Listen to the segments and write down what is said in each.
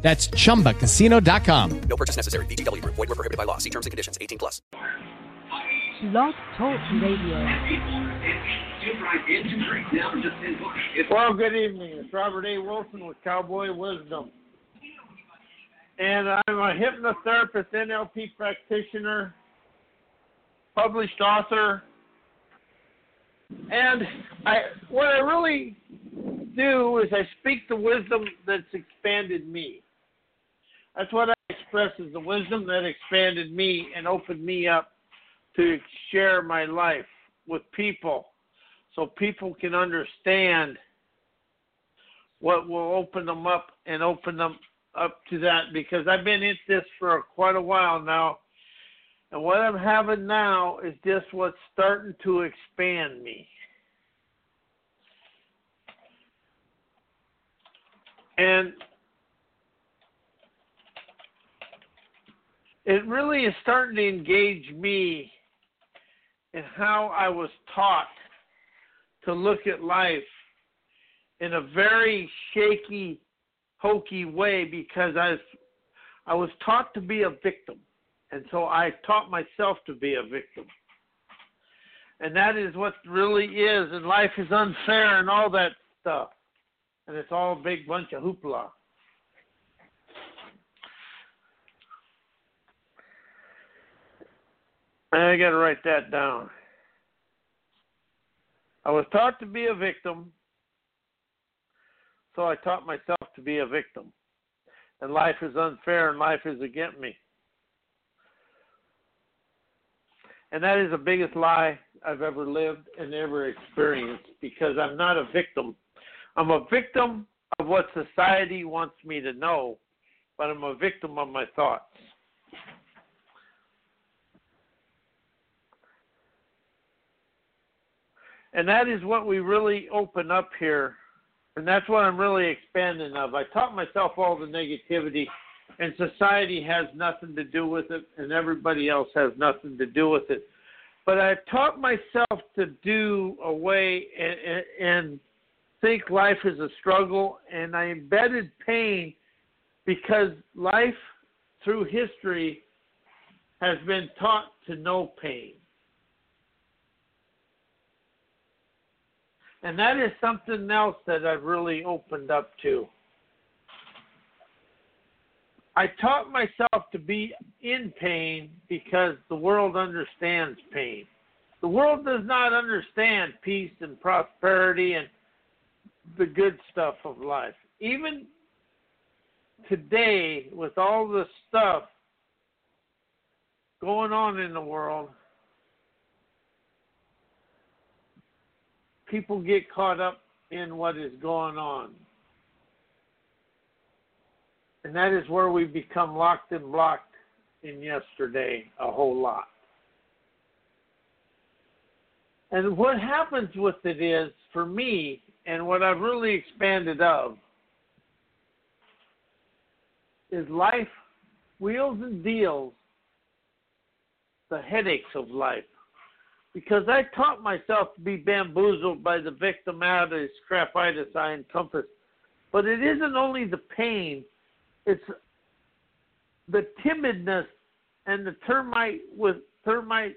That's chumbacasino.com. No purchase necessary. VGW Group. Void were prohibited by law. See terms and conditions. 18 plus. Blog Talk Radio. Well, good evening. It's Robert A. Wilson with Cowboy Wisdom. And I'm a hypnotherapist, NLP practitioner, published author. And I, what I really do is I speak the wisdom that's expanded me. That's what I express is the wisdom that expanded me and opened me up to share my life with people so people can understand what will open them up and open them up to that because I've been in this for quite a while now. And what I'm having now is just what's starting to expand me. And it really is starting to engage me in how I was taught to look at life in a very shaky, hokey way because I was, I was taught to be a victim. And so I taught myself to be a victim. And that is what really is. And life is unfair and all that stuff. And it's all a big bunch of hoopla. I got to write that down. I was taught to be a victim, so I taught myself to be a victim. And life is unfair and life is against me. And that is the biggest lie I've ever lived and ever experienced because I'm not a victim. I'm a victim of what society wants me to know, but I'm a victim of my thoughts. And that is what we really open up here. And that's what I'm really expanding of. I taught myself all the negativity, and society has nothing to do with it, and everybody else has nothing to do with it. But I taught myself to do away and, and think life is a struggle, and I embedded pain because life through history has been taught to know pain. And that is something else that I've really opened up to. I taught myself to be in pain because the world understands pain. The world does not understand peace and prosperity and the good stuff of life. Even today, with all the stuff going on in the world, people get caught up in what is going on. And that is where we become locked and blocked in yesterday a whole lot. And what happens with it is, for me, and what I've really expanded of, is life wheels and deals the headaches of life because I taught myself to be bamboozled by the victimalities, scrapitis I encompassed. But it isn't only the pain, it's the timidness and the termite with termite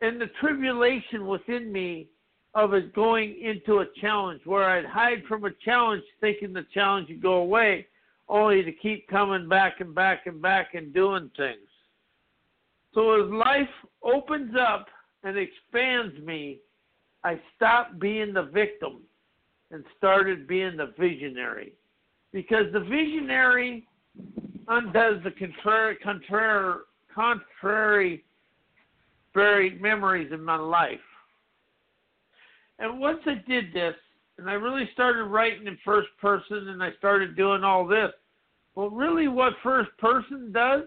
and the tribulation within me of it going into a challenge where I'd hide from a challenge thinking the challenge would go away, only to keep coming back and back and back and doing things. So as life opens up and expands me, I stopped being the victim and started being the visionary. Because the visionary undoes the contrary, contrary, contrary buried memories in my life. And once I did this, and I really started writing in first person and I started doing all this, well, really, what first person does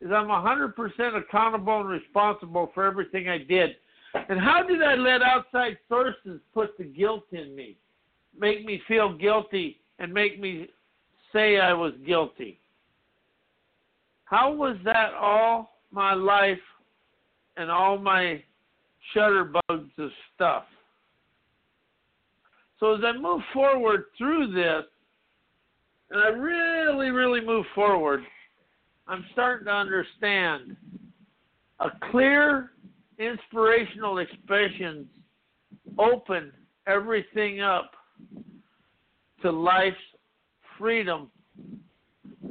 is I'm 100% accountable and responsible for everything I did. And how did I let outside sources put the guilt in me, make me feel guilty, and make me say I was guilty? How was that all my life and all my shutterbugs of stuff? So as I move forward through this, and I really, really move forward, I'm starting to understand a clear inspirational expression open everything up to life's freedom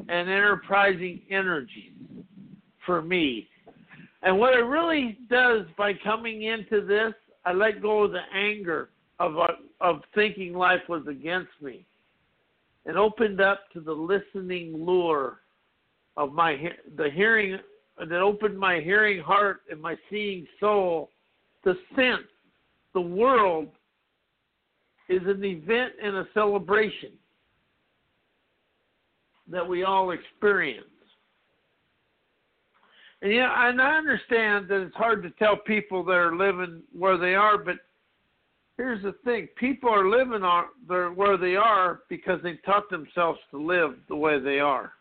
and enterprising energy for me. And what it really does by coming into this, I let go of the anger of uh, of thinking life was against me, and opened up to the listening lure of my the hearing that opened my hearing heart and my seeing soul to sense the world is an event and a celebration that we all experience. And yeah, and I understand that it's hard to tell people that are living where they are, but here's the thing: people are living where they are because they've taught themselves to live the way they are.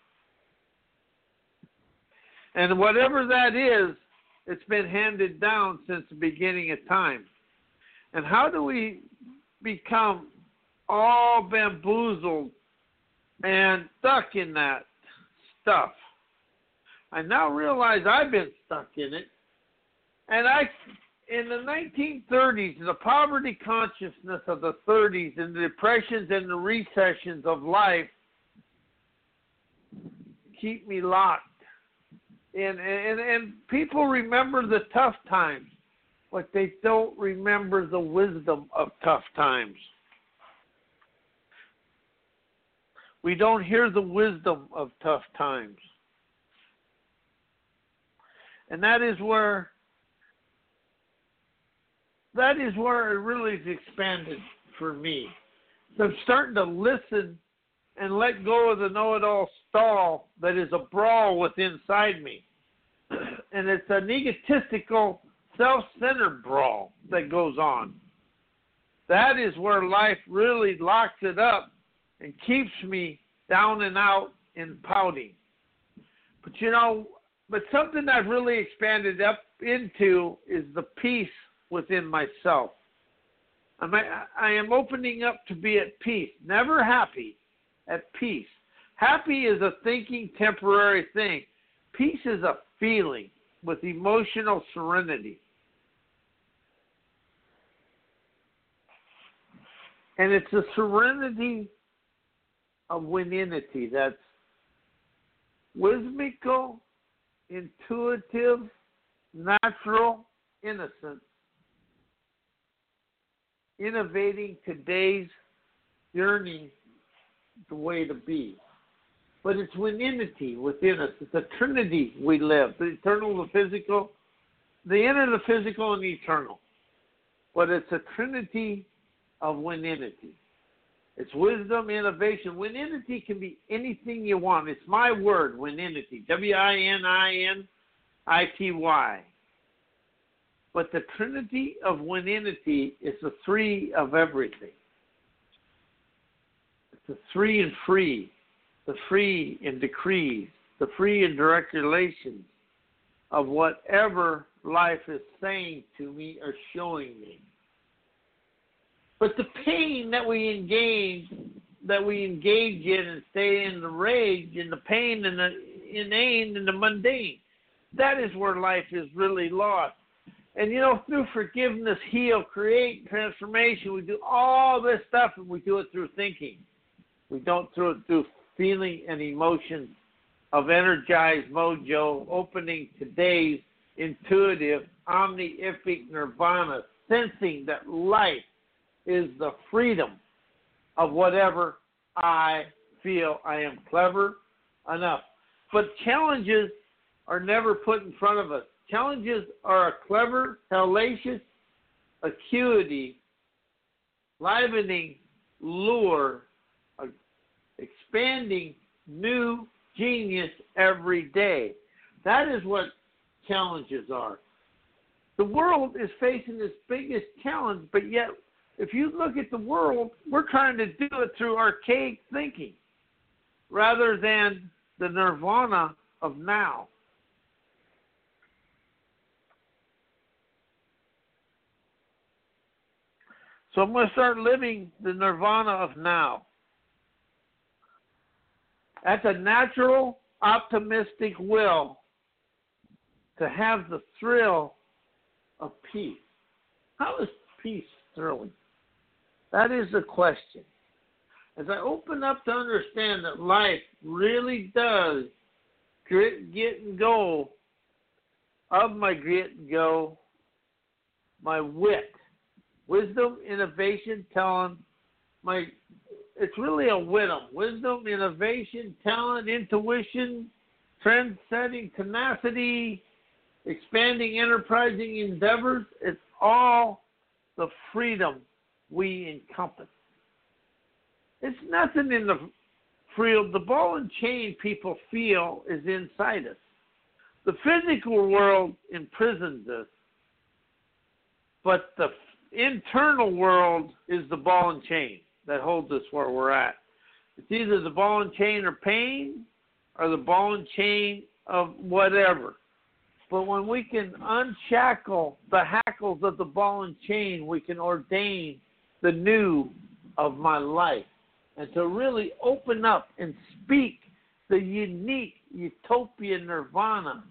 And whatever that is, it's been handed down since the beginning of time. And how do we become all bamboozled and stuck in that stuff? I now realize I've been stuck in it. And I, in the 1930s, the poverty consciousness of the 30s, and the depressions and the recessions of life keep me locked and and and people remember the tough times, but they don't remember the wisdom of tough times. We don't hear the wisdom of tough times. And that is where that is where it really is expanded for me. So I'm starting to listen and let go of the know it all stall that is a brawl within inside me. And it's an egotistical, self centered brawl that goes on. That is where life really locks it up and keeps me down and out and pouting. But you know, but something I've really expanded up into is the peace within myself. I'm, I am opening up to be at peace, never happy, at peace. Happy is a thinking temporary thing. Peace is a feeling with emotional serenity. And it's a serenity of winninity that's whimsical, intuitive, natural, innocent, innovating today's yearning the way to be. But it's winninity within us. It's a trinity we live the eternal, the physical, the inner, the physical, and the eternal. But it's a trinity of winninity. It's wisdom, innovation. Winninity can be anything you want. It's my word, winninity. W I N I N I T Y. But the trinity of winninity is the three of everything the three and free, the free and decrees, the free and direct relations of whatever life is saying to me or showing me. But the pain that we engage that we engage in and stay in the rage and the pain and the inane and the mundane, that is where life is really lost. And you know, through forgiveness, heal, create, transformation, we do all this stuff and we do it through thinking. We don't through feeling and emotion of energized mojo, opening today's intuitive, omniific nirvana, sensing that life is the freedom of whatever I feel I am clever enough. But challenges are never put in front of us. Challenges are a clever, hellacious acuity, livening lure expanding new genius every day. That is what challenges are. The world is facing its biggest challenge, but yet, if you look at the world, we're trying to do it through archaic thinking rather than the nirvana of now. So I'm going to start living the nirvana of now. That's a natural, optimistic will to have the thrill of peace. How is peace thrilling? That is the question. As I open up to understand that life really does grit, get, and go of my grit and go, my wit, wisdom, innovation, talent, my it's really a wisdom, wisdom, innovation, talent, intuition, trend setting, tenacity, expanding enterprising endeavors. It's all the freedom we encompass. It's nothing in the field. The ball and chain people feel is inside us. The physical world imprisons us, but the internal world is the ball and chain that holds us where we're at. It's either the ball and chain of pain or the ball and chain of whatever. But when we can unshackle the hackles of the ball and chain, we can ordain the new of my life. And to really open up and speak the unique utopia nirvana.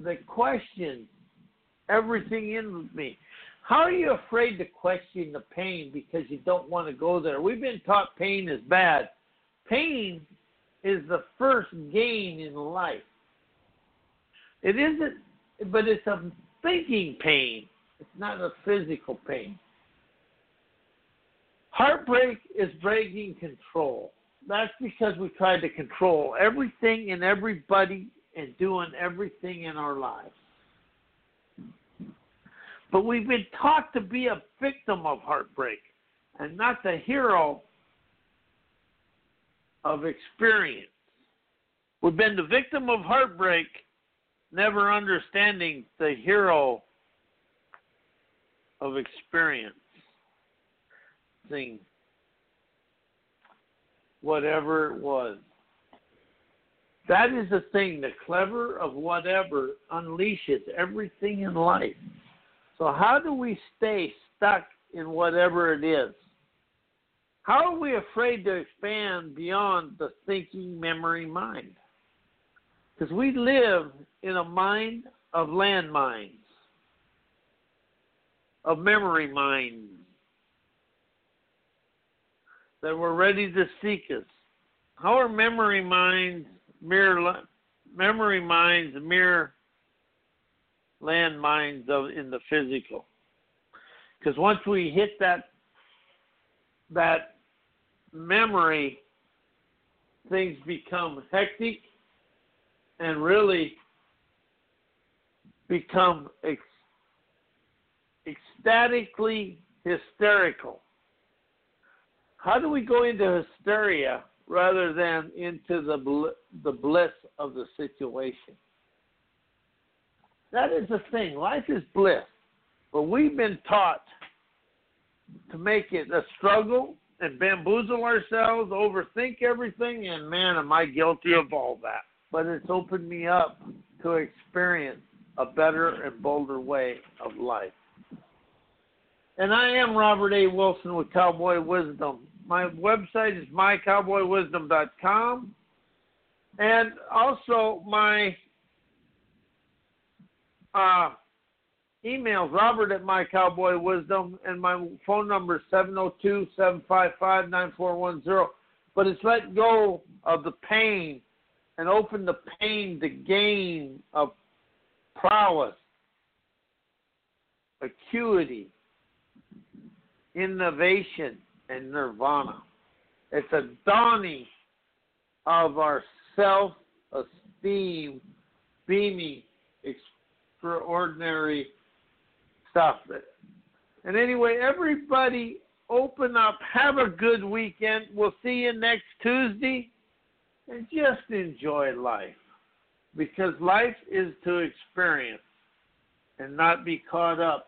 The question everything in me. How are you afraid to question the pain because you don't want to go there? We've been taught pain is bad. Pain is the first gain in life. It isn't, but it's a thinking pain. It's not a physical pain. Heartbreak is breaking control. That's because we tried to control everything and everybody and doing everything in our lives. But we've been taught to be a victim of heartbreak and not the hero of experience. We've been the victim of heartbreak, never understanding the hero of experience. Thing, whatever it was. That is the thing. The clever of whatever unleashes everything in life. So, how do we stay stuck in whatever it is? How are we afraid to expand beyond the thinking memory mind? Because we live in a mind of landmines, of memory minds that were ready to seek us. How are memory minds mere memory minds mere landmines of in the physical. Because once we hit that that memory, things become hectic and really become ec- ecstatically hysterical. How do we go into hysteria rather than into the bl- the bliss of the situation? That is the thing. Life is bliss. But we've been taught to make it a struggle and bamboozle ourselves, overthink everything, and man, am I guilty of all that. But it's opened me up to experience a better and bolder way of life. And I am Robert A. Wilson with Cowboy Wisdom. My website is mycowboywisdom.com. And also, my uh, emails robert at my cowboy wisdom and my phone number is 702-755-9410 but it's let go of the pain and open the pain to gain of prowess acuity innovation and nirvana. It's a dawning of our self-esteem beaming extraordinary stuff. And anyway, everybody open up. Have a good weekend. We'll see you next Tuesday. and just enjoy life. Because life is to experience and not be caught up